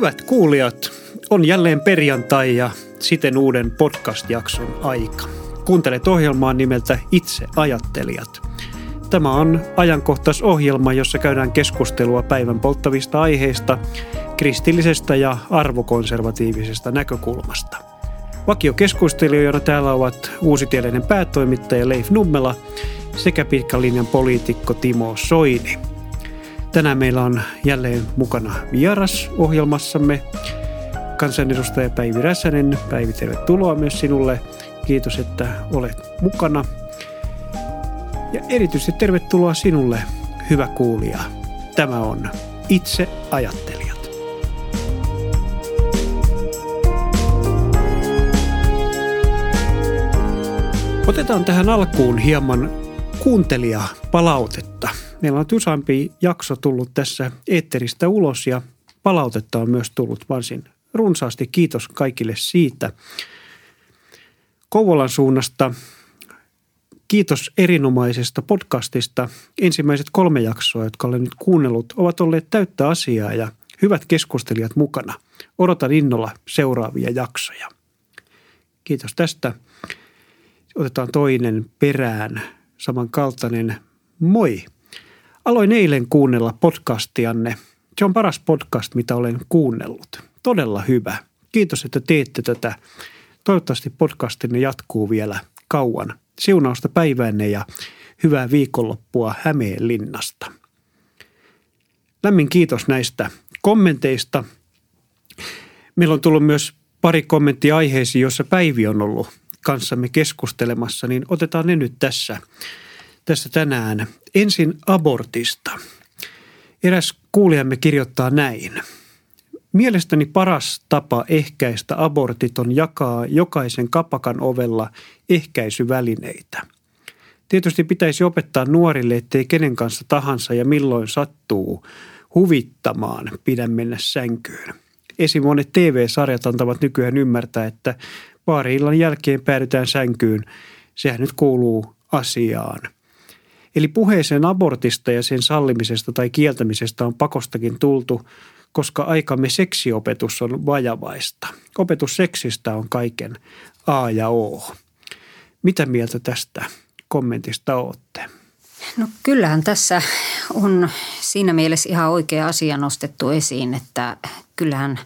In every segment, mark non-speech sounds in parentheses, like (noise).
Hyvät kuulijat, on jälleen perjantai ja siten uuden podcast-jakson aika. Kuuntelet ohjelmaa nimeltä Itse ajattelijat. Tämä on ajankohtaisohjelma, jossa käydään keskustelua päivän polttavista aiheista kristillisestä ja arvokonservatiivisesta näkökulmasta. Vakiokeskustelijoina täällä ovat uusitieleinen päätoimittaja Leif Nummela sekä pitkän linjan poliitikko Timo Soini – Tänään meillä on jälleen mukana vieras ohjelmassamme kansanedustaja Päivi Räsänen. Päivi, tervetuloa myös sinulle. Kiitos, että olet mukana. Ja erityisesti tervetuloa sinulle, hyvä kuulija. Tämä on Itse ajattelijat. Otetaan tähän alkuun hieman kuuntelijapalautetta. Meillä on useampi jakso tullut tässä eetteristä ulos ja palautetta on myös tullut varsin runsaasti. Kiitos kaikille siitä. Kouvolan suunnasta kiitos erinomaisesta podcastista. Ensimmäiset kolme jaksoa, jotka olen nyt kuunnellut, ovat olleet täyttä asiaa ja hyvät keskustelijat mukana. Odotan innolla seuraavia jaksoja. Kiitos tästä. Otetaan toinen perään, samankaltainen. Moi! Aloin eilen kuunnella podcastianne. Se on paras podcast, mitä olen kuunnellut. Todella hyvä. Kiitos, että teette tätä. Toivottavasti podcastinne jatkuu vielä kauan. Siunausta päivänne ja hyvää viikonloppua Hämeenlinnasta. Lämmin kiitos näistä kommenteista. Meillä on tullut myös pari kommenttia aiheisiin, jossa Päivi on ollut kanssamme keskustelemassa, niin otetaan ne nyt tässä tässä tänään. Ensin abortista. Eräs kuulijamme kirjoittaa näin. Mielestäni paras tapa ehkäistä abortit on jakaa jokaisen kapakan ovella ehkäisyvälineitä. Tietysti pitäisi opettaa nuorille, ettei kenen kanssa tahansa ja milloin sattuu huvittamaan pidä mennä sänkyyn. Esim. monet TV-sarjat antavat nykyään ymmärtää, että baari jälkeen päädytään sänkyyn. Sehän nyt kuuluu asiaan – Eli puheeseen abortista ja sen sallimisesta tai kieltämisestä on pakostakin tultu, koska aikamme seksiopetus on vajavaista. Opetus seksistä on kaiken A ja O. Mitä mieltä tästä kommentista olette? No kyllähän tässä on siinä mielessä ihan oikea asia nostettu esiin, että kyllähän –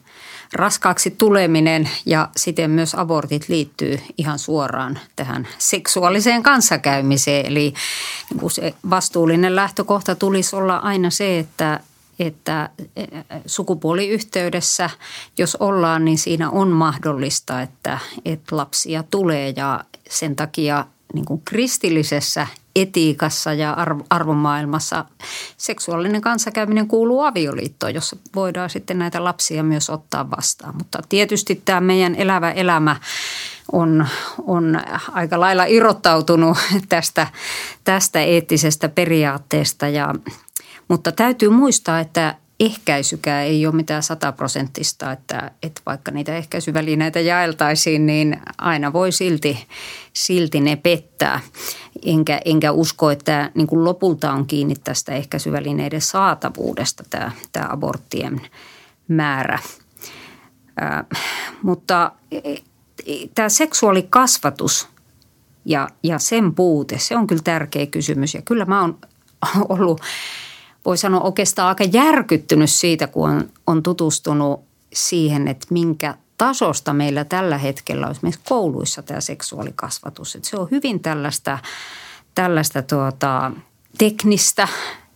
raskaaksi tuleminen ja siten myös abortit liittyy ihan suoraan tähän seksuaaliseen kanssakäymiseen. Eli niin se vastuullinen lähtökohta tulisi olla aina se, että että sukupuoliyhteydessä, jos ollaan, niin siinä on mahdollista, että, että lapsia tulee ja sen takia niin kuin kristillisessä etiikassa ja arvomaailmassa seksuaalinen kanssakäyminen kuuluu avioliittoon, jossa voidaan sitten näitä lapsia myös ottaa vastaan. Mutta tietysti tämä meidän elävä elämä on, on aika lailla irrottautunut (laughs) tästä, tästä eettisestä periaatteesta. Ja, mutta täytyy muistaa, että ehkäisykään ei ole mitään sataprosenttista, että, että vaikka niitä ehkäisyvälineitä jaeltaisiin, niin aina voi silti, silti ne pettää. Enkä, enkä usko, että niin kuin lopulta on kiinni tästä ehkäisyvälineiden saatavuudesta tämä, tämä aborttien määrä. Ää, mutta e, e, tämä seksuaalikasvatus ja, ja sen puute, se on kyllä tärkeä kysymys. Ja kyllä mä oon (laughs) ollut – voi sanoa oikeastaan aika järkyttynyt siitä, kun on, on tutustunut siihen, että minkä tasosta meillä tällä hetkellä on esimerkiksi kouluissa tämä seksuaalikasvatus. Että se on hyvin tällaista, tällaista tuota, teknistä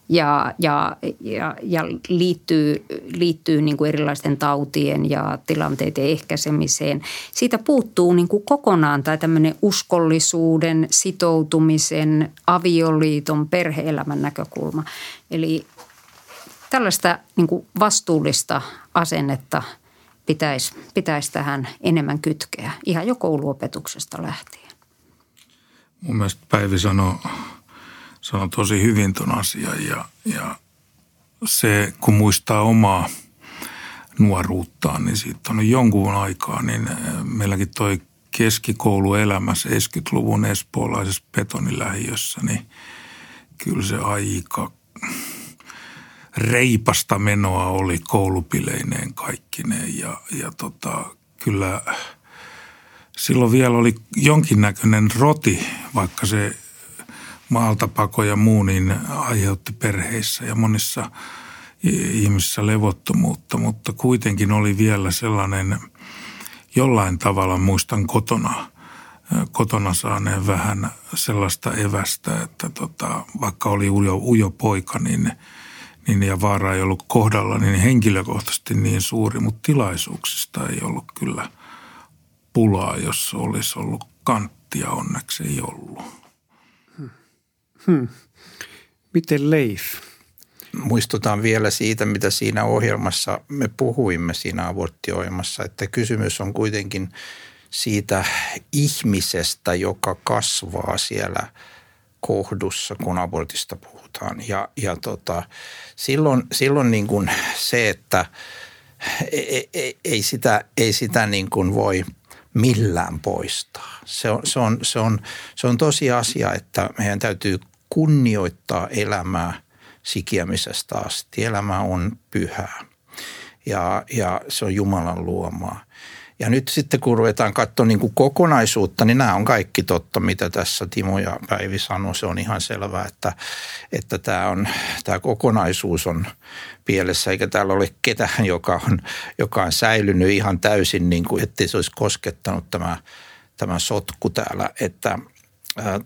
ja, ja, ja, ja liittyy, liittyy niin kuin erilaisten tautien ja tilanteiden ehkäisemiseen. Siitä puuttuu niin kuin kokonaan tai tämmöinen uskollisuuden, sitoutumisen, avioliiton, perheelämän näkökulma. Eli tällaista niin kuin vastuullista asennetta pitäisi, pitäisi tähän enemmän kytkeä, ihan jo kouluopetuksesta lähtien. Mun mielestä Päivi sanoi sanoi tosi hyvin ton asian ja, ja se, kun muistaa omaa nuoruuttaan, niin siitä on jonkun aikaa, niin äh, meilläkin toi keskikouluelämä 70-luvun espoolaisessa betonilähiössä, niin kyllä se aika reipasta menoa oli koulupileineen kaikkineen ja, ja tota, kyllä silloin vielä oli jonkinnäköinen roti, vaikka se maaltapako ja muu niin aiheutti perheissä ja monissa ihmisissä levottomuutta, mutta kuitenkin oli vielä sellainen jollain tavalla muistan kotona, kotona saaneen vähän sellaista evästä, että tota, vaikka oli ujo, ujo poika, niin, niin ja vaara ei ollut kohdalla, niin henkilökohtaisesti niin suuri, mutta tilaisuuksista ei ollut kyllä pulaa, jos olisi ollut kanttia, onneksi ei ollut. Hmm. Hmm. Miten Leif? Muistutan vielä siitä, mitä siinä ohjelmassa me puhuimme siinä aborttiohjelmassa, että kysymys on kuitenkin siitä ihmisestä, joka kasvaa siellä kohdussa, kun abortista puhutaan. Ja, ja tota, silloin, silloin niin kuin se, että ei, ei, ei sitä, ei sitä niin kuin voi millään poistaa. Se on, se, on, se, on, se on tosiasia, että meidän täytyy kunnioittaa elämää sikiämisestä asti. Elämä on pyhää ja, ja se on Jumalan luomaa. Ja nyt sitten kun ruvetaan katsoa niin kuin kokonaisuutta, niin nämä on kaikki totta, mitä tässä Timo ja Päivi sanoi. Se on ihan selvää, että, että tämä, on, tämä kokonaisuus on pielessä, eikä täällä ole ketään, joka on, joka on säilynyt ihan täysin, niin kuin, ettei se olisi koskettanut tämä, tämä sotku täällä. Että ää,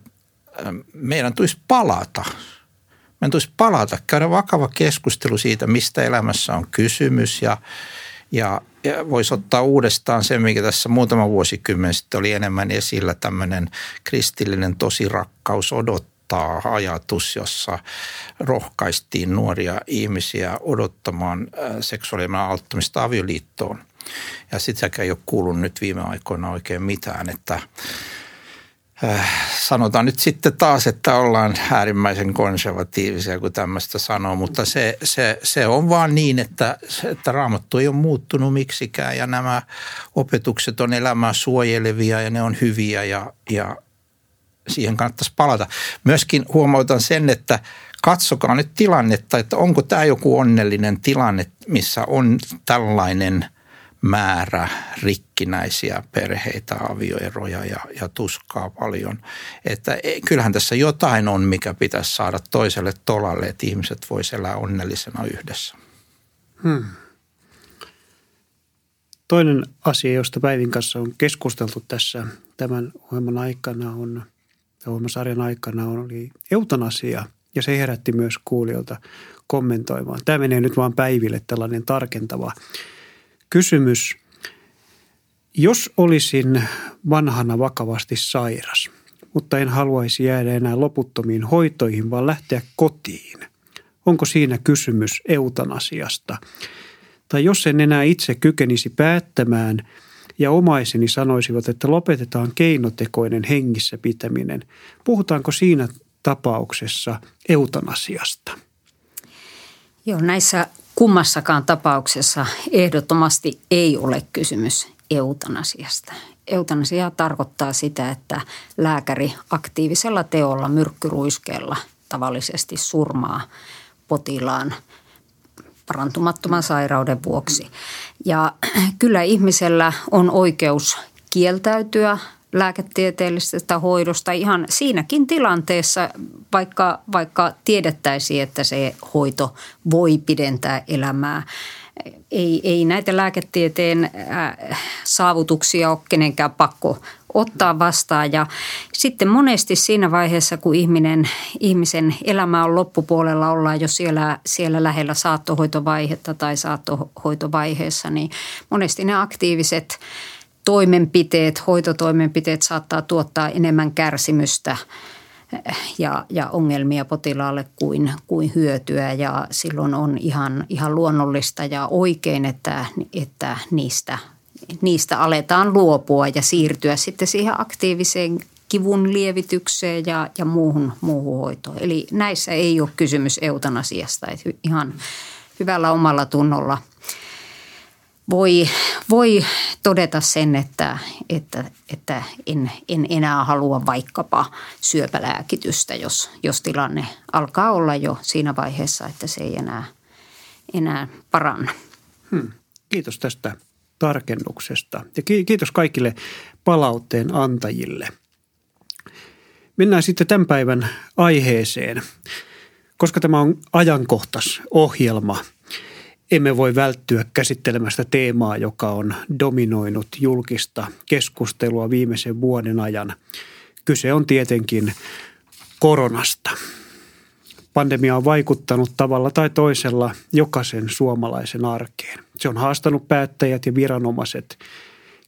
meidän tulisi palata meidän tulisi palata, käydä vakava keskustelu siitä, mistä elämässä on kysymys ja, ja, ja voisi ottaa uudestaan se, mikä tässä muutama vuosikymmen sitten oli enemmän esillä, tämmöinen kristillinen tosirakkaus odottaa ajatus, jossa rohkaistiin nuoria ihmisiä odottamaan seksuaalielämän aloittamista avioliittoon. Ja sitäkään ei ole kuullut nyt viime aikoina oikein mitään, että Äh, sanotaan nyt sitten taas, että ollaan äärimmäisen konservatiivisia, kun tämmöistä sanoo, mutta se, se, se on vaan niin, että, että raamattu ei ole muuttunut miksikään ja nämä opetukset on elämää suojelevia ja ne on hyviä ja, ja siihen kannattaisi palata. Myöskin huomautan sen, että katsokaa nyt tilannetta, että onko tämä joku onnellinen tilanne, missä on tällainen – määrä rikkinäisiä perheitä, avioeroja ja, ja tuskaa paljon. Että e, kyllähän tässä jotain on, mikä pitäisi saada toiselle tolalle, että ihmiset voisivat elää onnellisena yhdessä. Hmm. Toinen asia, josta Päivin kanssa on keskusteltu tässä tämän ohjelman aikana on, ohjelmasarjan aikana on, oli eutanasia ja se herätti myös kuulijoilta kommentoimaan. Tämä menee nyt vaan Päiville tällainen tarkentava Kysymys. Jos olisin vanhana vakavasti sairas, mutta en haluaisi jäädä enää loputtomiin hoitoihin, vaan lähteä kotiin. Onko siinä kysymys eutanasiasta? Tai jos en enää itse kykenisi päättämään ja omaiseni sanoisivat, että lopetetaan keinotekoinen hengissä pitäminen, puhutaanko siinä tapauksessa eutanasiasta? Joo, näissä kummassakaan tapauksessa ehdottomasti ei ole kysymys eutanasiasta. Eutanasia tarkoittaa sitä, että lääkäri aktiivisella teolla, myrkkyruiskeella tavallisesti surmaa potilaan parantumattoman sairauden vuoksi. Ja kyllä ihmisellä on oikeus kieltäytyä lääketieteellisestä hoidosta ihan siinäkin tilanteessa, vaikka, vaikka tiedettäisiin, että se hoito voi pidentää elämää. Ei, ei näitä lääketieteen äh, saavutuksia ole kenenkään pakko ottaa vastaan. Ja sitten monesti siinä vaiheessa, kun ihminen, ihmisen elämä on loppupuolella, ollaan jo siellä, siellä lähellä saattohoitovaihetta tai saattohoitovaiheessa, niin monesti ne aktiiviset toimenpiteet, hoitotoimenpiteet saattaa tuottaa enemmän kärsimystä ja, ja ongelmia potilaalle kuin, kuin hyötyä ja silloin on ihan, ihan luonnollista ja oikein, että, että niistä, niistä aletaan luopua ja siirtyä sitten siihen aktiiviseen kivun lievitykseen ja, ja muuhun, muuhun hoitoon. Eli näissä ei ole kysymys eutanasiasta, että ihan hyvällä omalla tunnolla – voi, voi todeta sen, että, että, että en, en enää halua vaikkapa syöpälääkitystä, jos, jos tilanne alkaa olla jo siinä vaiheessa, että se ei enää, enää paranna. Hmm. Kiitos tästä tarkennuksesta ja kiitos kaikille palautteen antajille. Mennään sitten tämän päivän aiheeseen. Koska tämä on ajankohtas ohjelma, emme voi välttyä käsittelemästä teemaa, joka on dominoinut julkista keskustelua viimeisen vuoden ajan. Kyse on tietenkin koronasta. Pandemia on vaikuttanut tavalla tai toisella jokaisen suomalaisen arkeen. Se on haastanut päättäjät ja viranomaiset.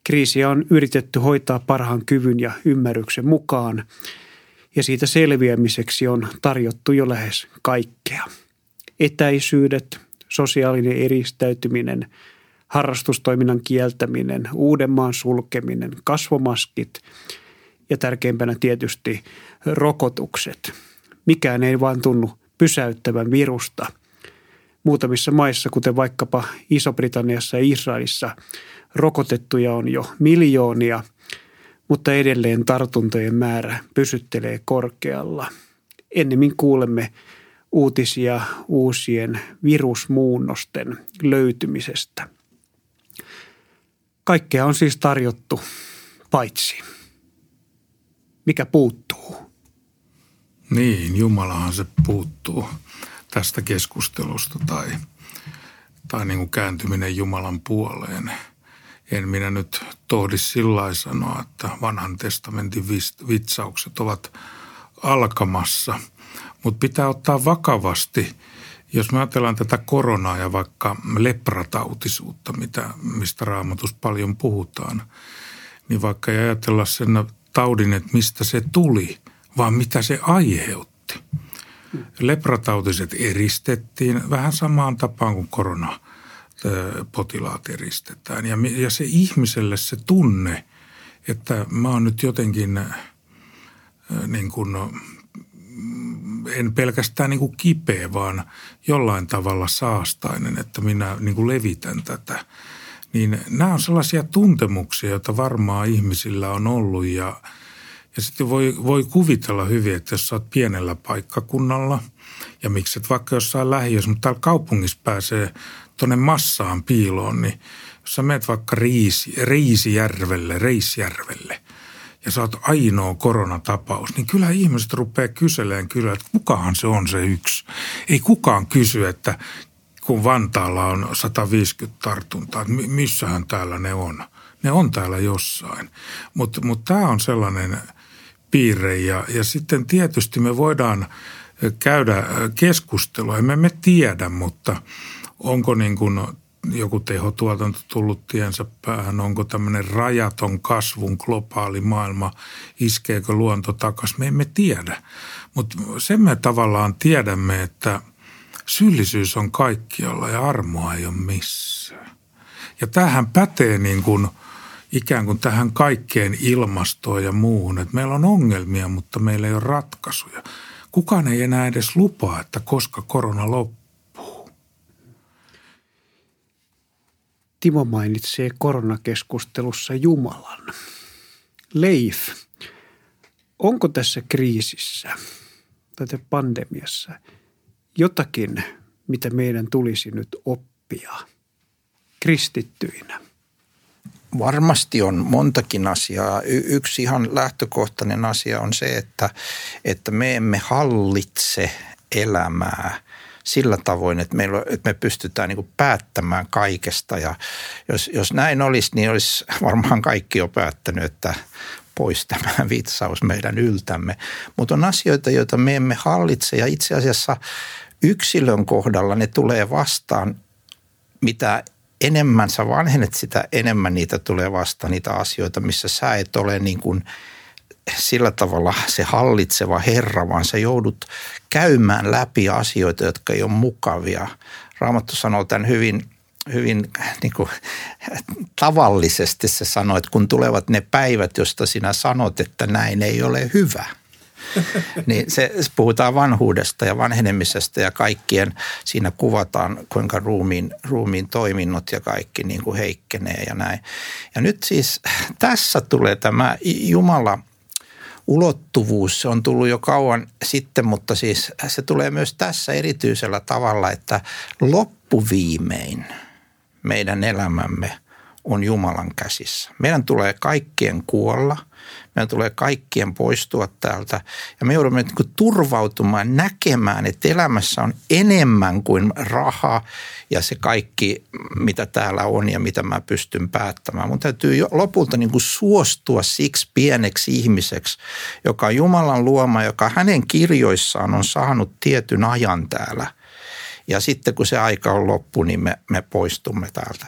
Kriisiä on yritetty hoitaa parhaan kyvyn ja ymmärryksen mukaan ja siitä selviämiseksi on tarjottu jo lähes kaikkea. Etäisyydet, sosiaalinen eristäytyminen, harrastustoiminnan kieltäminen, Uudenmaan sulkeminen, kasvomaskit ja tärkeimpänä tietysti rokotukset. Mikään ei vaan tunnu pysäyttävän virusta. Muutamissa maissa, kuten vaikkapa Iso-Britanniassa ja Israelissa, rokotettuja on jo miljoonia, mutta edelleen tartuntojen määrä pysyttelee korkealla. Ennemmin kuulemme uutisia uusien virusmuunnosten löytymisestä. Kaikkea on siis tarjottu, paitsi mikä puuttuu. Niin, Jumalahan se puuttuu tästä keskustelusta tai, tai niin kuin kääntyminen Jumalan puoleen. En minä nyt tohdi sillä sanoa, että vanhan testamentin vitsaukset ovat alkamassa – mutta pitää ottaa vakavasti, jos me ajatellaan tätä koronaa ja vaikka lepratautisuutta, mitä, mistä raamatus paljon puhutaan, niin vaikka ei ajatella sen taudin, että mistä se tuli, vaan mitä se aiheutti. Lepratautiset eristettiin vähän samaan tapaan kuin korona potilaat eristetään. Ja, ja se ihmiselle se tunne, että mä oon nyt jotenkin niin kuin en pelkästään niin kuin kipeä, vaan jollain tavalla saastainen, että minä niin kuin levitän tätä. Niin nämä on sellaisia tuntemuksia, joita varmaan ihmisillä on ollut ja, ja sitten voi, voi kuvitella hyvin, että jos oot pienellä paikkakunnalla ja mikset vaikka jossain lähiössä, mutta täällä kaupungissa pääsee tuonne massaan piiloon, niin jos sä menet vaikka Riisi, Riisijärvelle, Reisjärvelle – ja sä oot ainoa koronatapaus, niin kyllä ihmiset rupeaa kyselemään kyllä, että kukahan se on se yksi. Ei kukaan kysy, että kun Vantaalla on 150 tartuntaa, että missähän täällä ne on. Ne on täällä jossain. Mutta mut tämä on sellainen piirre ja, ja sitten tietysti me voidaan käydä keskustelua. Emme me tiedä, mutta onko niin kuin joku tehotuotanto tullut tiensä päähän, onko tämmöinen rajaton kasvun globaali maailma, iskeekö luonto takaisin, me emme tiedä. Mutta sen me tavallaan tiedämme, että syyllisyys on kaikkialla ja armoa ei ole missään. Ja tähän pätee niin kuin ikään kuin tähän kaikkeen ilmastoon ja muuhun, että meillä on ongelmia, mutta meillä ei ole ratkaisuja. Kukaan ei enää edes lupaa, että koska korona loppuu Timo mainitsee koronakeskustelussa Jumalan. Leif, onko tässä kriisissä tai pandemiassa jotakin, mitä meidän tulisi nyt oppia kristittyinä? Varmasti on montakin asiaa. Y- yksi ihan lähtökohtainen asia on se, että, että me emme hallitse elämää sillä tavoin, että, meillä, että me pystytään niin päättämään kaikesta. Ja jos, jos näin olisi, niin olisi varmaan kaikki jo päättänyt, että pois tämä (laughs) vitsaus meidän yltämme. Mutta on asioita, joita me emme hallitse ja itse asiassa yksilön kohdalla ne tulee vastaan, mitä enemmän sä vanhenet, sitä enemmän niitä tulee vastaan, niitä asioita, missä sä et ole niin kuin – sillä tavalla se hallitseva Herra, vaan sä joudut käymään läpi asioita, jotka ei ole mukavia. Raamattu sanoo tämän hyvin, hyvin niin kuin, tavallisesti. Se sanoo, että kun tulevat ne päivät, josta sinä sanot, että näin ei ole hyvä (laughs) – niin se, puhutaan vanhuudesta ja vanhenemisesta ja kaikkien, siinä kuvataan kuinka ruumiin, ruumiin toiminnot ja kaikki niin kuin heikkenee ja näin. Ja nyt siis tässä tulee tämä Jumala – ulottuvuus, se on tullut jo kauan sitten, mutta siis se tulee myös tässä erityisellä tavalla, että loppuviimein meidän elämämme on Jumalan käsissä. Meidän tulee kaikkien kuolla, meidän tulee kaikkien poistua täältä ja me joudumme niin turvautumaan näkemään, että elämässä on enemmän kuin raha ja se kaikki, mitä täällä on ja mitä mä pystyn päättämään. Mun täytyy jo lopulta niin kuin suostua siksi pieneksi ihmiseksi, joka on Jumalan luoma, joka hänen kirjoissaan on saanut tietyn ajan täällä – ja sitten kun se aika on loppu, niin me, me poistumme täältä.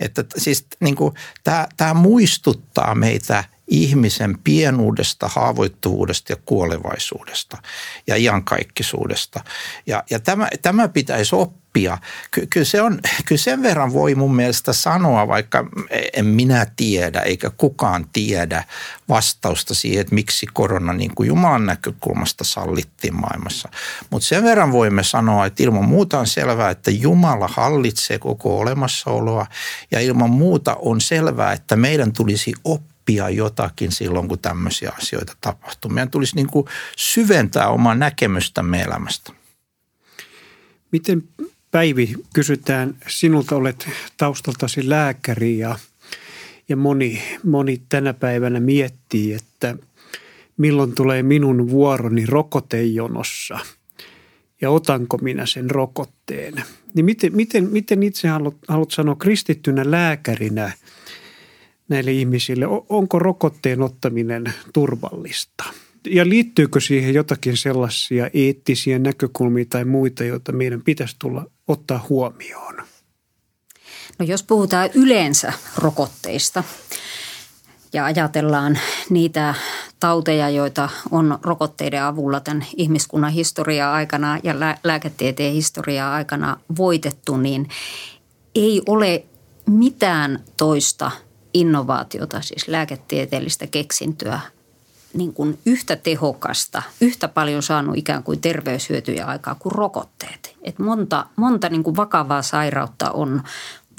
Että siis niin kuin, tämä, tämä muistuttaa meitä ihmisen pienuudesta, haavoittuvuudesta ja kuolevaisuudesta ja iankaikkisuudesta. Ja, ja tämä, tämä pitäisi oppia. Ky- kyllä, se on, kyllä sen verran voi mun mielestä sanoa, vaikka en minä tiedä eikä kukaan tiedä vastausta siihen, että miksi korona niin kuin Jumalan näkökulmasta sallittiin maailmassa. Mutta sen verran voimme sanoa, että ilman muuta on selvää, että Jumala hallitsee koko olemassaoloa ja ilman muuta on selvää, että meidän tulisi oppia jotakin silloin, kun tämmöisiä asioita tapahtuu. Meidän tulisi niin kuin syventää omaa näkemystämme elämästä. Miten Päivi, kysytään, sinulta olet taustaltasi lääkäri ja, ja moni, moni tänä päivänä miettii, että milloin tulee minun vuoroni rokotejonossa ja otanko minä sen rokotteen. Niin miten, miten, miten itse haluat, haluat sanoa kristittynä lääkärinä näille ihmisille, onko rokotteen ottaminen turvallista – ja liittyykö siihen jotakin sellaisia eettisiä näkökulmia tai muita, joita meidän pitäisi tulla ottaa huomioon? No jos puhutaan yleensä rokotteista ja ajatellaan niitä tauteja, joita on rokotteiden avulla tämän ihmiskunnan historiaa aikana ja lääketieteen historiaa aikana voitettu, niin ei ole mitään toista innovaatiota, siis lääketieteellistä keksintöä niin kuin yhtä tehokasta, yhtä paljon saanut ikään kuin terveyshyötyjä aikaa kuin rokotteet. Et monta monta niin kuin vakavaa sairautta on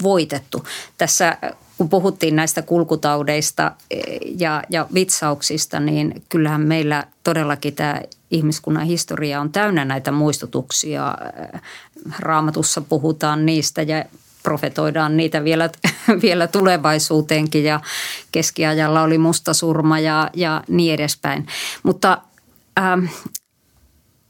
voitettu. Tässä kun puhuttiin näistä kulkutaudeista e, ja, ja vitsauksista, niin kyllähän meillä todellakin tämä ihmiskunnan historia on täynnä näitä muistutuksia. Raamatussa puhutaan niistä ja profetoidaan niitä vielä, (laughs) vielä tulevaisuuteenkin ja keskiajalla oli mustasurma ja, ja niin edespäin. Mutta ähm,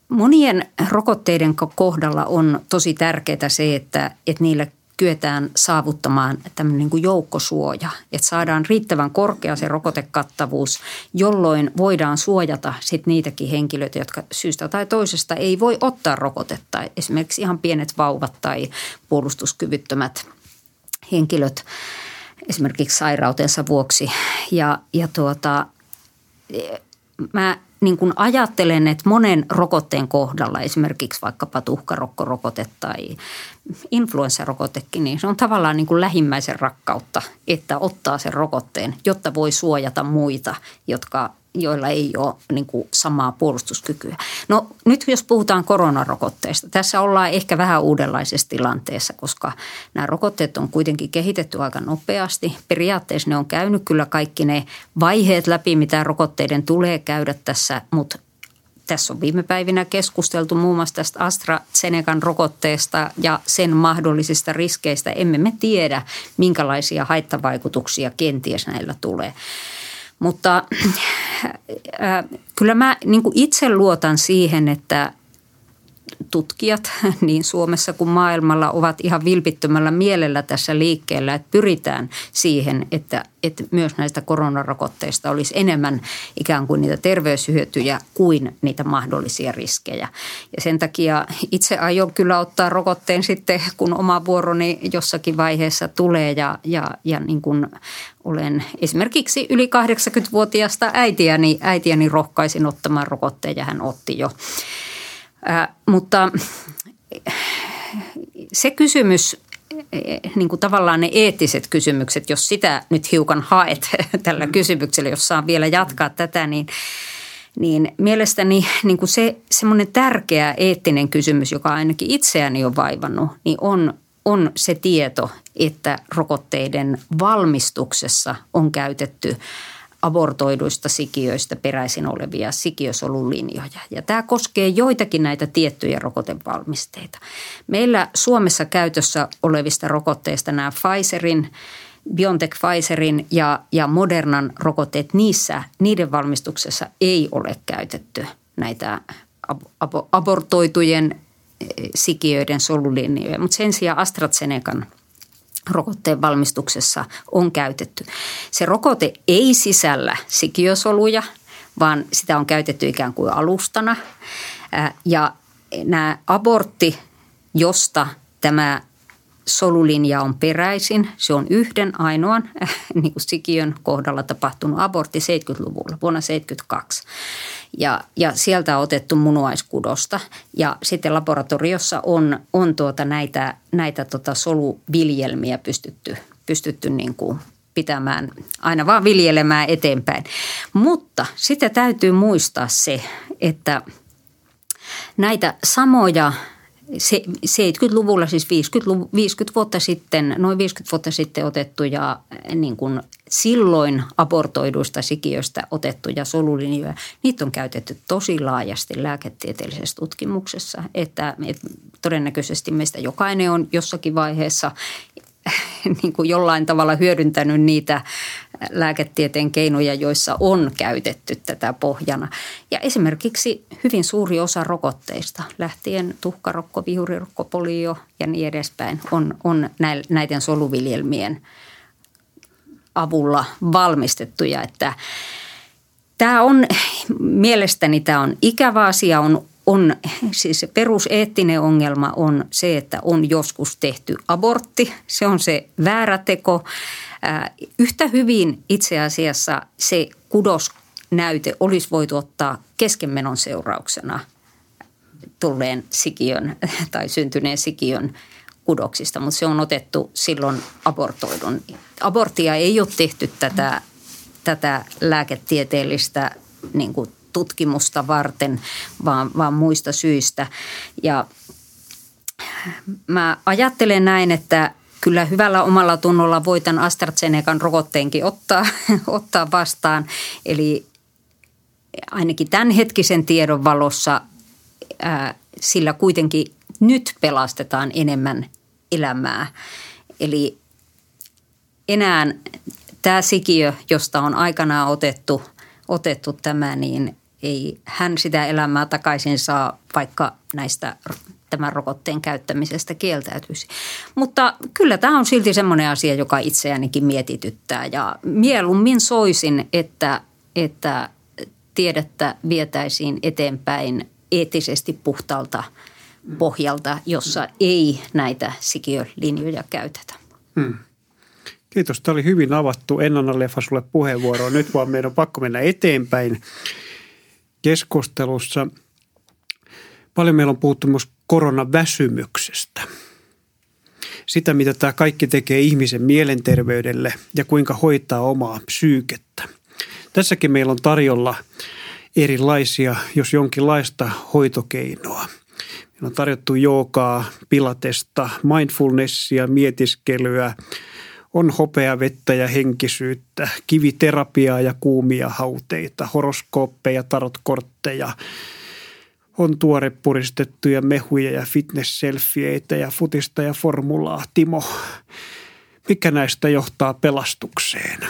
monien rokotteiden kohdalla on tosi tärkeää se, että, että niillä kyetään saavuttamaan tämmöinen niin kuin joukkosuoja, että saadaan riittävän korkea se rokotekattavuus, jolloin voidaan suojata sit niitäkin henkilöitä, jotka syystä tai toisesta ei voi ottaa rokotetta. Esimerkiksi ihan pienet vauvat tai puolustuskyvyttömät henkilöt esimerkiksi sairautensa vuoksi. Ja, ja tuota, mä niin kuin ajattelen, että monen rokotteen kohdalla, esimerkiksi vaikkapa tuhkarokkorokote tai influenssarokotekin, niin se on tavallaan niin kuin lähimmäisen rakkautta, että ottaa sen rokotteen, jotta voi suojata muita, jotka joilla ei ole niin kuin samaa puolustuskykyä. No nyt jos puhutaan koronarokotteista, tässä ollaan ehkä vähän uudenlaisessa tilanteessa, koska nämä rokotteet on kuitenkin kehitetty aika nopeasti. Periaatteessa ne on käynyt kyllä kaikki ne vaiheet läpi, mitä rokotteiden tulee käydä tässä, mutta tässä on viime päivinä keskusteltu muun muassa tästä AstraZenecan rokotteesta ja sen mahdollisista riskeistä. Emme me tiedä, minkälaisia haittavaikutuksia kenties näillä tulee. Mutta (clears throat) äh, kyllä mä niin itse luotan siihen, että tutkijat (laughs) niin Suomessa kuin maailmalla ovat ihan vilpittömällä mielellä tässä liikkeellä, että pyritään siihen, että, että myös näistä koronarokotteista olisi enemmän ikään kuin niitä terveyshyötyjä kuin niitä mahdollisia riskejä. Ja sen takia itse aion kyllä ottaa rokotteen sitten, kun oma vuoroni jossakin vaiheessa tulee ja, ja, ja niin kuin olen esimerkiksi yli 80-vuotiaasta äitiäni, äitiäni rohkaisin ottamaan rokotteen ja hän otti jo. Ää, mutta se kysymys, niin kuin tavallaan ne eettiset kysymykset, jos sitä nyt hiukan haet (laughs) tällä kysymyksellä, jos saan vielä jatkaa tätä, niin niin mielestäni niin kuin se semmoinen tärkeä eettinen kysymys, joka ainakin itseäni on vaivannut, niin on, on se tieto, että rokotteiden valmistuksessa on käytetty abortoiduista sikiöistä peräisin olevia sikiösolulinjoja. Ja tämä koskee joitakin näitä tiettyjä rokotevalmisteita. Meillä Suomessa käytössä olevista rokotteista nämä Pfizerin, BioNTech Pfizerin ja, ja Modernan rokotteet, niissä, niiden valmistuksessa ei ole käytetty näitä abortoitujen eh, sikiöiden solulinjoja, mutta sen sijaan AstraZenecan – rokotteen valmistuksessa on käytetty. Se rokote ei sisällä sikiösoluja, vaan sitä on käytetty ikään kuin alustana. Ja nämä abortti, josta tämä solulinja on peräisin. Se on yhden ainoan (laughs) niin kuin sikiön kohdalla tapahtunut abortti 70-luvulla, vuonna 1972. Ja, ja sieltä on otettu munuaiskudosta. Ja sitten laboratoriossa on, on tuota näitä, näitä tota soluviljelmiä pystytty, pystytty niin kuin pitämään, aina vaan viljelemään eteenpäin. Mutta sitten täytyy muistaa se, että näitä samoja 70-luvulla, siis 50, 50 vuotta sitten, noin 50 vuotta sitten otettuja niin kuin silloin abortoiduista sikiöistä otettuja solulinjoja, niitä on käytetty tosi laajasti lääketieteellisessä tutkimuksessa, että, että todennäköisesti meistä jokainen on jossakin vaiheessa (laughs) niin kuin jollain tavalla hyödyntänyt niitä lääketieteen keinoja, joissa on käytetty tätä pohjana. Ja esimerkiksi hyvin suuri osa rokotteista, lähtien tuhkarokko, vihurirokko, polio ja niin edespäin, on, on näiden soluviljelmien avulla valmistettuja. Että tämä on, mielestäni tämä on ikävä asia, on on, siis se peruseettinen ongelma on se, että on joskus tehty abortti. Se on se väärä teko. Yhtä hyvin itse asiassa se kudosnäyte olisi voitu ottaa keskenmenon seurauksena tulleen sikiön (laughs) tai syntyneen sikiön kudoksista, mutta se on otettu silloin abortoidun. Aborttia ei ole tehty tätä, tätä lääketieteellistä niin kuin tutkimusta varten, vaan, vaan muista syistä. Ja mä ajattelen näin, että kyllä hyvällä omalla tunnolla voi tämän AstraZenecan rokotteenkin ottaa, (laughs) ottaa vastaan. Eli ainakin tämän hetkisen tiedon valossa ää, sillä kuitenkin nyt pelastetaan enemmän elämää. Eli enää tämä sikiö, josta on aikanaan otettu, otettu tämä, niin ei hän sitä elämää takaisin saa, vaikka näistä tämän rokotteen käyttämisestä kieltäytyisi. Mutta kyllä tämä on silti semmoinen asia, joka itseänikin mietityttää ja mieluummin soisin, että, että tiedettä vietäisiin eteenpäin eettisesti puhtaalta pohjalta, jossa ei näitä sikiölinjoja käytetä. Hmm. Kiitos. Tämä oli hyvin avattu. En anna Leffa sulle puheenvuoroa nyt, vaan meidän on pakko mennä eteenpäin keskustelussa. Paljon meillä on puhuttu myös koronaväsymyksestä. Sitä, mitä tämä kaikki tekee ihmisen mielenterveydelle ja kuinka hoitaa omaa psyykettä. Tässäkin meillä on tarjolla erilaisia, jos jonkinlaista hoitokeinoa. Meillä on tarjottu joogaa, pilatesta, mindfulnessia, mietiskelyä, on hopeavettä ja henkisyyttä, kiviterapiaa ja kuumia hauteita, horoskooppeja, tarotkortteja, on tuore puristettuja mehuja ja fitness-selfieitä ja futista ja formulaa. Timo, mikä näistä johtaa pelastukseen?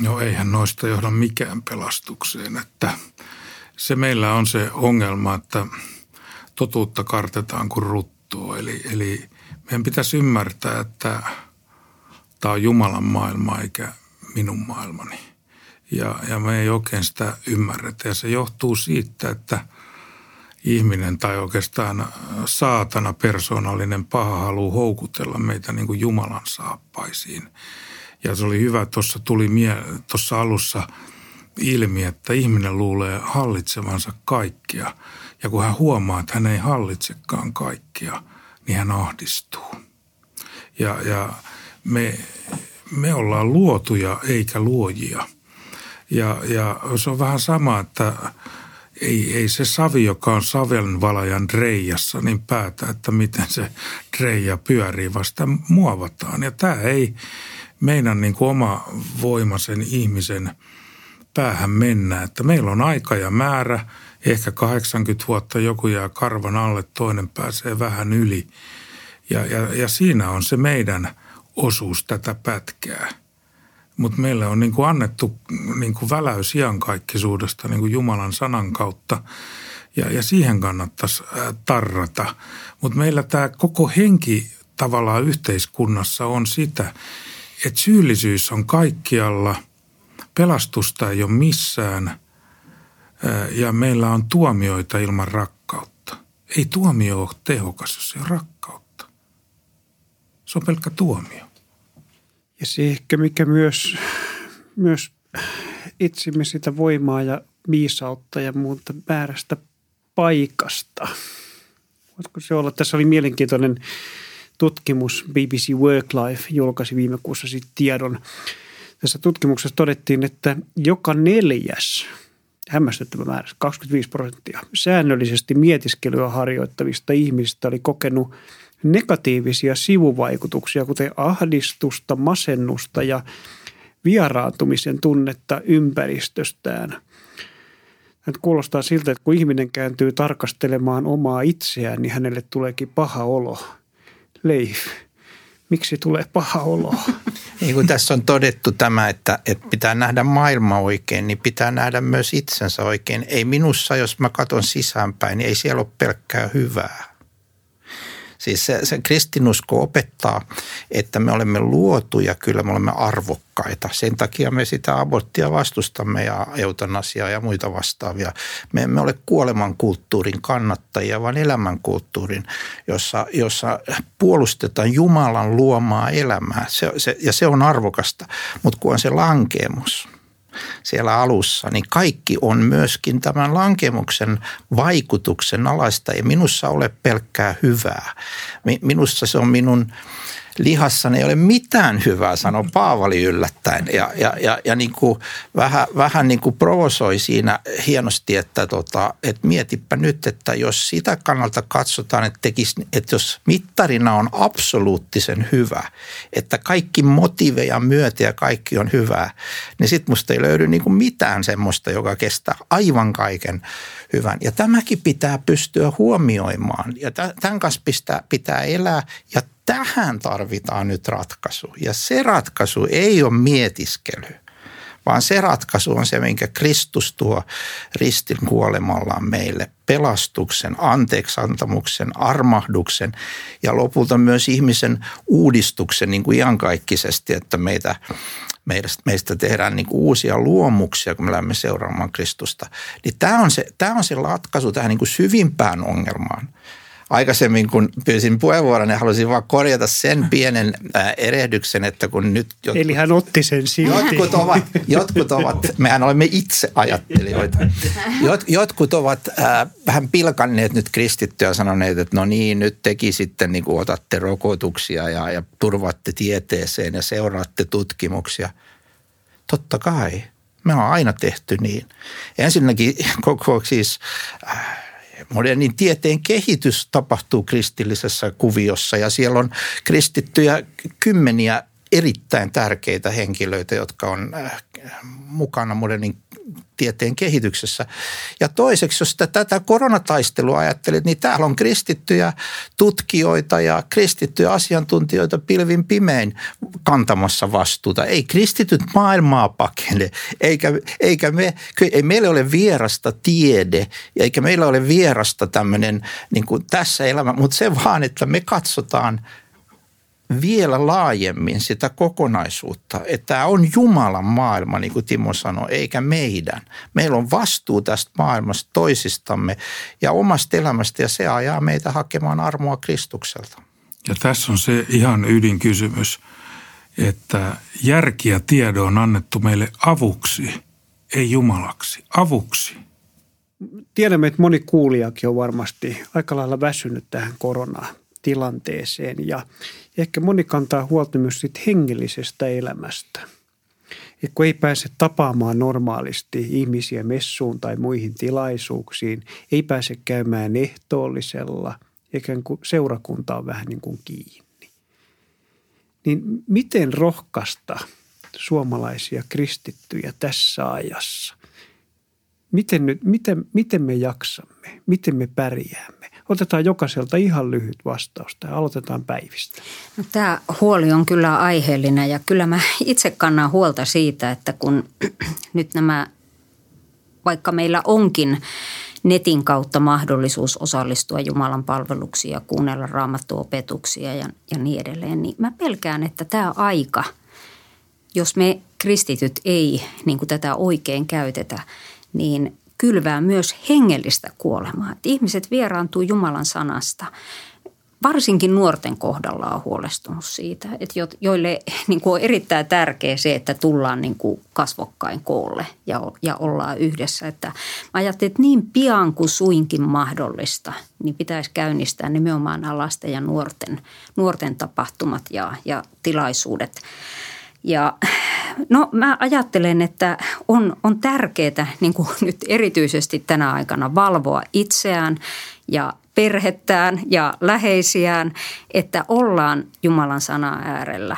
No eihän noista johda mikään pelastukseen, että se meillä on se ongelma, että totuutta kartetaan kuin ruttua. Eli, eli meidän pitäisi ymmärtää, että – tämä on Jumalan maailma eikä minun maailmani. Ja, ja me ei oikein sitä ymmärretä. Ja se johtuu siitä, että ihminen tai oikeastaan saatana persoonallinen paha haluaa houkutella meitä niin kuin Jumalan saappaisiin. Ja se oli hyvä, tuossa tuli tuossa alussa ilmi, että ihminen luulee hallitsevansa kaikkia. Ja kun hän huomaa, että hän ei hallitsekaan kaikkia, niin hän ahdistuu. Ja, ja me, me ollaan luotuja eikä luojia. Ja, ja se on vähän sama, että ei, ei se savi, joka on savenvalajan reijassa, niin päätä, että miten se reija pyörii, vasta muovataan. Ja tämä ei meidän niin kuin oma voima sen ihmisen päähän mennä, että meillä on aika ja määrä, ehkä 80 vuotta joku jää karvan alle, toinen pääsee vähän yli. Ja, ja, ja siinä on se meidän osuus tätä pätkää. Mutta meille on niin kuin annettu niin kuin väläys iankaikkisuudesta niin kuin Jumalan sanan kautta ja, ja siihen kannattaisi tarrata. Mutta meillä tämä koko henki tavallaan yhteiskunnassa on sitä, että syyllisyys on kaikkialla, pelastusta ei ole missään ja meillä on tuomioita ilman rakkautta. Ei tuomio ole tehokas, jos ei ole rakkautta. Se on pelkkä tuomio. Ja se ehkä mikä myös, myös etsimme sitä voimaa ja viisautta ja muuta määrästä paikasta. Voitko se olla? Tässä oli mielenkiintoinen tutkimus. BBC Worklife julkaisi viime kuussa sitten tiedon. Tässä tutkimuksessa todettiin, että joka neljäs, hämmästyttävä määrä, 25 prosenttia, säännöllisesti mietiskelyä harjoittavista ihmisistä oli kokenut negatiivisia sivuvaikutuksia, kuten ahdistusta, masennusta ja vieraantumisen tunnetta ympäristöstään – että kuulostaa siltä, että kun ihminen kääntyy tarkastelemaan omaa itseään, niin hänelle tuleekin paha olo. Leif, miksi tulee paha olo? (laughs) Niin kuin tässä on todettu tämä, että, että pitää nähdä maailma oikein, niin pitää nähdä myös itsensä oikein. Ei minussa, jos mä katson sisäänpäin, niin ei siellä ole pelkkää hyvää Siis se, se kristinusko opettaa, että me olemme luotuja, kyllä me olemme arvokkaita. Sen takia me sitä aborttia vastustamme ja eutanasiaa ja muita vastaavia. Me emme ole kuoleman kulttuurin kannattajia, vaan elämän kulttuurin, jossa, jossa puolustetaan Jumalan luomaa elämää. Se, se, ja se on arvokasta, mutta kun on se lankeemus – siellä alussa, niin kaikki on myöskin tämän lankemuksen vaikutuksen alaista. Ei minussa ole pelkkää hyvää. Minussa se on minun lihassani ei ole mitään hyvää, sanoi Paavali yllättäen. Ja, ja, ja, ja niin kuin vähän, vähän niin kuin provosoi siinä hienosti, että, tota, että mietipä nyt, että jos sitä kannalta katsotaan, että, tekisi, että jos mittarina on absoluuttisen hyvä, että kaikki motiiveja myötä ja kaikki on hyvää, niin sitten musta ei löydy niin kuin mitään semmoista, joka kestää aivan kaiken hyvän. Ja tämäkin pitää pystyä huomioimaan ja tämän kanssa pitää elää ja tähän tarvitaan nyt ratkaisu. Ja se ratkaisu ei ole mietiskely, vaan se ratkaisu on se, minkä Kristus tuo ristin kuolemallaan meille. Pelastuksen, anteeksantamuksen, armahduksen ja lopulta myös ihmisen uudistuksen niin kuin iankaikkisesti, että meitä, meistä, tehdään niin uusia luomuksia, kun me lähdemme seuraamaan Kristusta. Niin tämä on se, tämä on se ratkaisu tähän niin kuin syvimpään ongelmaan – aikaisemmin, kun pyysin puheenvuoron, niin halusin vaan korjata sen pienen äh, erehdyksen, että kun nyt... Jotkut, Eli hän otti sen silti. Jotkut ovat, jotkut ovat mehän olemme itse ajattelijoita. Jot, jotkut ovat äh, vähän pilkanneet nyt kristittyä ja sanoneet, että no niin, nyt teki sitten niin kuin otatte rokotuksia ja, ja turvatte tieteeseen ja seuraatte tutkimuksia. Totta kai. Me on aina tehty niin. Ensinnäkin koko siis... Äh, modernin tieteen kehitys tapahtuu kristillisessä kuviossa. Ja siellä on kristittyjä kymmeniä erittäin tärkeitä henkilöitä, jotka on äh, mukana modernin tieteen kehityksessä. Ja toiseksi, jos tätä koronataistelua ajattelet, niin täällä on kristittyjä tutkijoita ja kristittyjä asiantuntijoita pilvin pimein kantamassa vastuuta. Ei kristityt maailmaa pakene, eikä, eikä me, ei meillä ole vierasta tiede, eikä meillä ole vierasta tämmöinen niin tässä elämä, mutta se vaan, että me katsotaan – vielä laajemmin sitä kokonaisuutta, että tämä on Jumalan maailma, niin kuin Timo sanoi, eikä meidän. Meillä on vastuu tästä maailmasta toisistamme ja omasta elämästä ja se ajaa meitä hakemaan armoa Kristukselta. Ja tässä on se ihan ydinkysymys, että järki ja tiedo on annettu meille avuksi, ei Jumalaksi, avuksi. Tiedämme, että moni kuulijakin on varmasti aika lailla väsynyt tähän koronaan tilanteeseen ja ehkä moni kantaa huolta myös siitä hengellisestä elämästä. Et kun ei pääse tapaamaan normaalisti ihmisiä messuun tai muihin tilaisuuksiin, ei pääse käymään ehtoollisella, eikä kuin seurakunta on vähän niin kuin kiinni. Niin miten rohkaista suomalaisia kristittyjä tässä ajassa. Miten, nyt, miten, miten me jaksamme? Miten me pärjäämme? Otetaan jokaiselta ihan lyhyt vastaus ja aloitetaan päivistä. No, tämä huoli on kyllä aiheellinen ja kyllä mä itse kannan huolta siitä, että kun (clears throat) nyt nämä, vaikka meillä onkin netin kautta mahdollisuus osallistua Jumalan palveluksiin ja kuunnella raamattuopetuksia ja, ja niin edelleen, niin mä pelkään, että tämä aika, jos me kristityt ei niin kuin tätä oikein käytetä, niin kylvää myös hengellistä kuolemaa. Että ihmiset vieraantuu Jumalan sanasta. Varsinkin nuorten kohdalla on huolestunut siitä, että joille (laughs) niin kuin on erittäin tärkeää se, että tullaan niin kuin kasvokkain koolle ja, ja ollaan yhdessä. Että mä ajattelin, että niin pian kuin suinkin mahdollista, niin pitäisi käynnistää nimenomaan lasten ja nuorten, nuorten tapahtumat ja, ja tilaisuudet. Ja no mä ajattelen, että on, on tärkeää niin kuin nyt erityisesti tänä aikana valvoa itseään ja perhettään ja läheisiään, että ollaan Jumalan sana äärellä.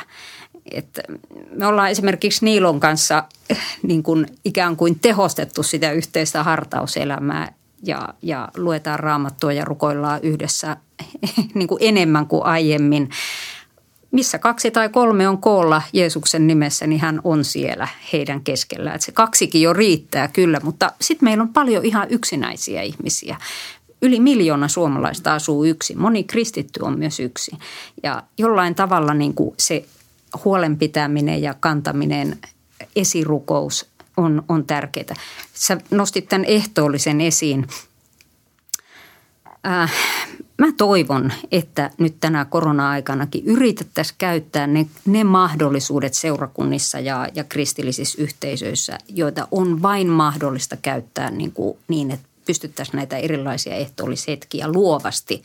Että me ollaan esimerkiksi Niilon kanssa niin kuin ikään kuin tehostettu sitä yhteistä hartauselämää ja, ja luetaan raamattua ja rukoillaan yhdessä (laughs) niin kuin enemmän kuin aiemmin missä kaksi tai kolme on koolla Jeesuksen nimessä, niin hän on siellä heidän keskellään. Että se kaksikin jo riittää kyllä, mutta sitten meillä on paljon ihan yksinäisiä ihmisiä. Yli miljoona suomalaista asuu yksin. Moni kristitty on myös yksi. Ja jollain tavalla niin kuin se huolenpitäminen ja kantaminen, esirukous on, on tärkeää. Sä nostit tämän ehtoollisen esiin. Äh, mä toivon, että nyt tänä korona-aikanakin yritettäisiin käyttää ne, ne mahdollisuudet seurakunnissa ja, ja kristillisissä yhteisöissä, joita on vain mahdollista käyttää niin, kuin, niin että pystyttäisiin näitä erilaisia ehtoollishetkiä luovasti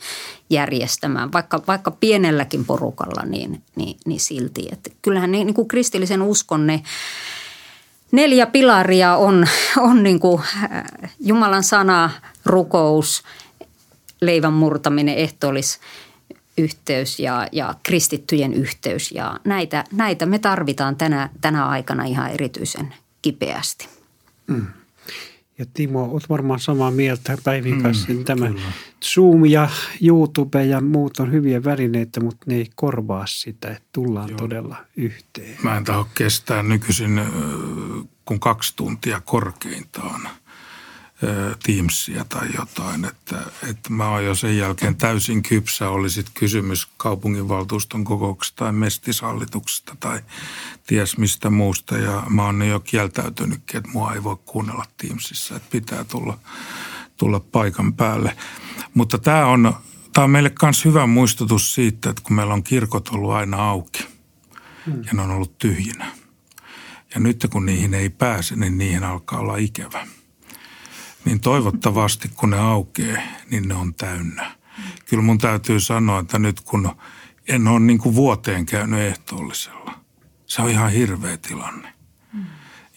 järjestämään, vaikka, vaikka pienelläkin porukalla, niin, niin, niin silti. Että kyllähän ne, niin kuin kristillisen uskon ne neljä pilaria on, on niin kuin Jumalan sana, rukous – leivän murtaminen, ehtoollis yhteys ja, ja kristittyjen yhteys. Ja näitä, näitä me tarvitaan tänä, tänä aikana ihan erityisen kipeästi. Mm. Ja Timo, olet varmaan samaa mieltä Päivin mm, kanssa. Mm, tämä kyllä. Zoom ja YouTube ja muut on hyviä välineitä, mutta ne ei korvaa sitä, että tullaan Joo. todella yhteen. Mä en taho kestää nykyisin kun kaksi tuntia korkeintaan – Teamsia tai jotain, että, että mä oon jo sen jälkeen täysin kypsä, oli sitten kysymys kaupunginvaltuuston kokouksesta tai mestisallituksesta tai ties mistä muusta ja mä oon jo kieltäytynytkin, että mua ei voi kuunnella Teamsissa, että pitää tulla, tulla paikan päälle. Mutta tämä on, tää on meille myös hyvä muistutus siitä, että kun meillä on kirkot ollut aina auki hmm. ja ne on ollut tyhjinä. Ja nyt kun niihin ei pääse, niin niihin alkaa olla ikävä niin toivottavasti kun ne aukeaa, niin ne on täynnä. Kyllä mun täytyy sanoa, että nyt kun en ole niin kuin vuoteen käynyt ehtoollisella, se on ihan hirveä tilanne.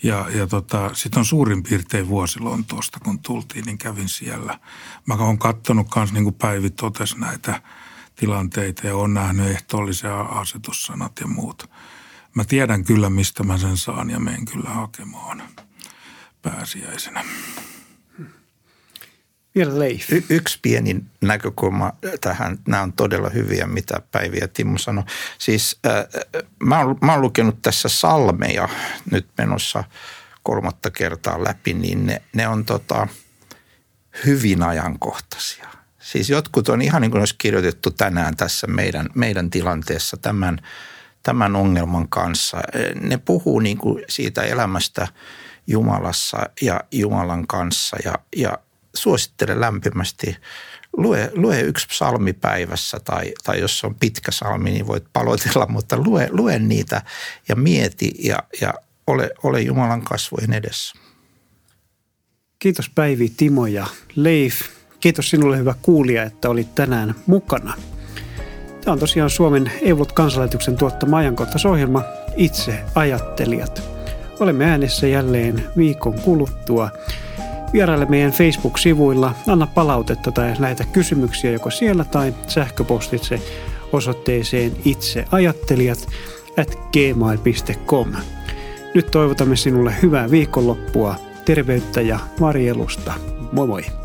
Ja, ja tota, sitten on suurin piirtein vuosi Lontoosta, kun tultiin, niin kävin siellä. Mä oon katsonut myös, niin kuin Päivi totesi, näitä tilanteita ja on nähnyt ehtoollisia asetussanat ja muut. Mä tiedän kyllä, mistä mä sen saan ja menen kyllä hakemaan pääsiäisenä. Vielä Leif. Y- yksi pieni näkökulma tähän, nämä on todella hyviä, mitä Päivi ja Timo sanoi. Siis äh, mä, oon, mä oon lukenut tässä salmeja nyt menossa kolmatta kertaa läpi, niin ne, ne on tota, hyvin ajankohtaisia. Siis jotkut on ihan niin kuin olisi kirjoitettu tänään tässä meidän, meidän tilanteessa tämän, tämän ongelman kanssa. Ne puhuu niin kuin siitä elämästä Jumalassa ja Jumalan kanssa ja, ja suosittelen lämpimästi. Lue, lue yksi psalmi päivässä tai, tai jos on pitkä salmi, niin voit palotella, mutta lue, lue niitä ja mieti ja, ja ole, ole Jumalan kasvojen edessä. Kiitos Päivi, Timo ja Leif. Kiitos sinulle hyvä kuulija, että olit tänään mukana. Tämä on tosiaan Suomen Evolut kansanlähetyksen tuottama ajankohtaisohjelma Itse ajattelijat. Olemme äänessä jälleen viikon kuluttua. Vieraille meidän Facebook-sivuilla, anna palautetta tai lähetä kysymyksiä joko siellä tai sähköpostitse osoitteeseen itseajattelijat at gmail.com. Nyt toivotamme sinulle hyvää viikonloppua, terveyttä ja varjelusta. Moi moi!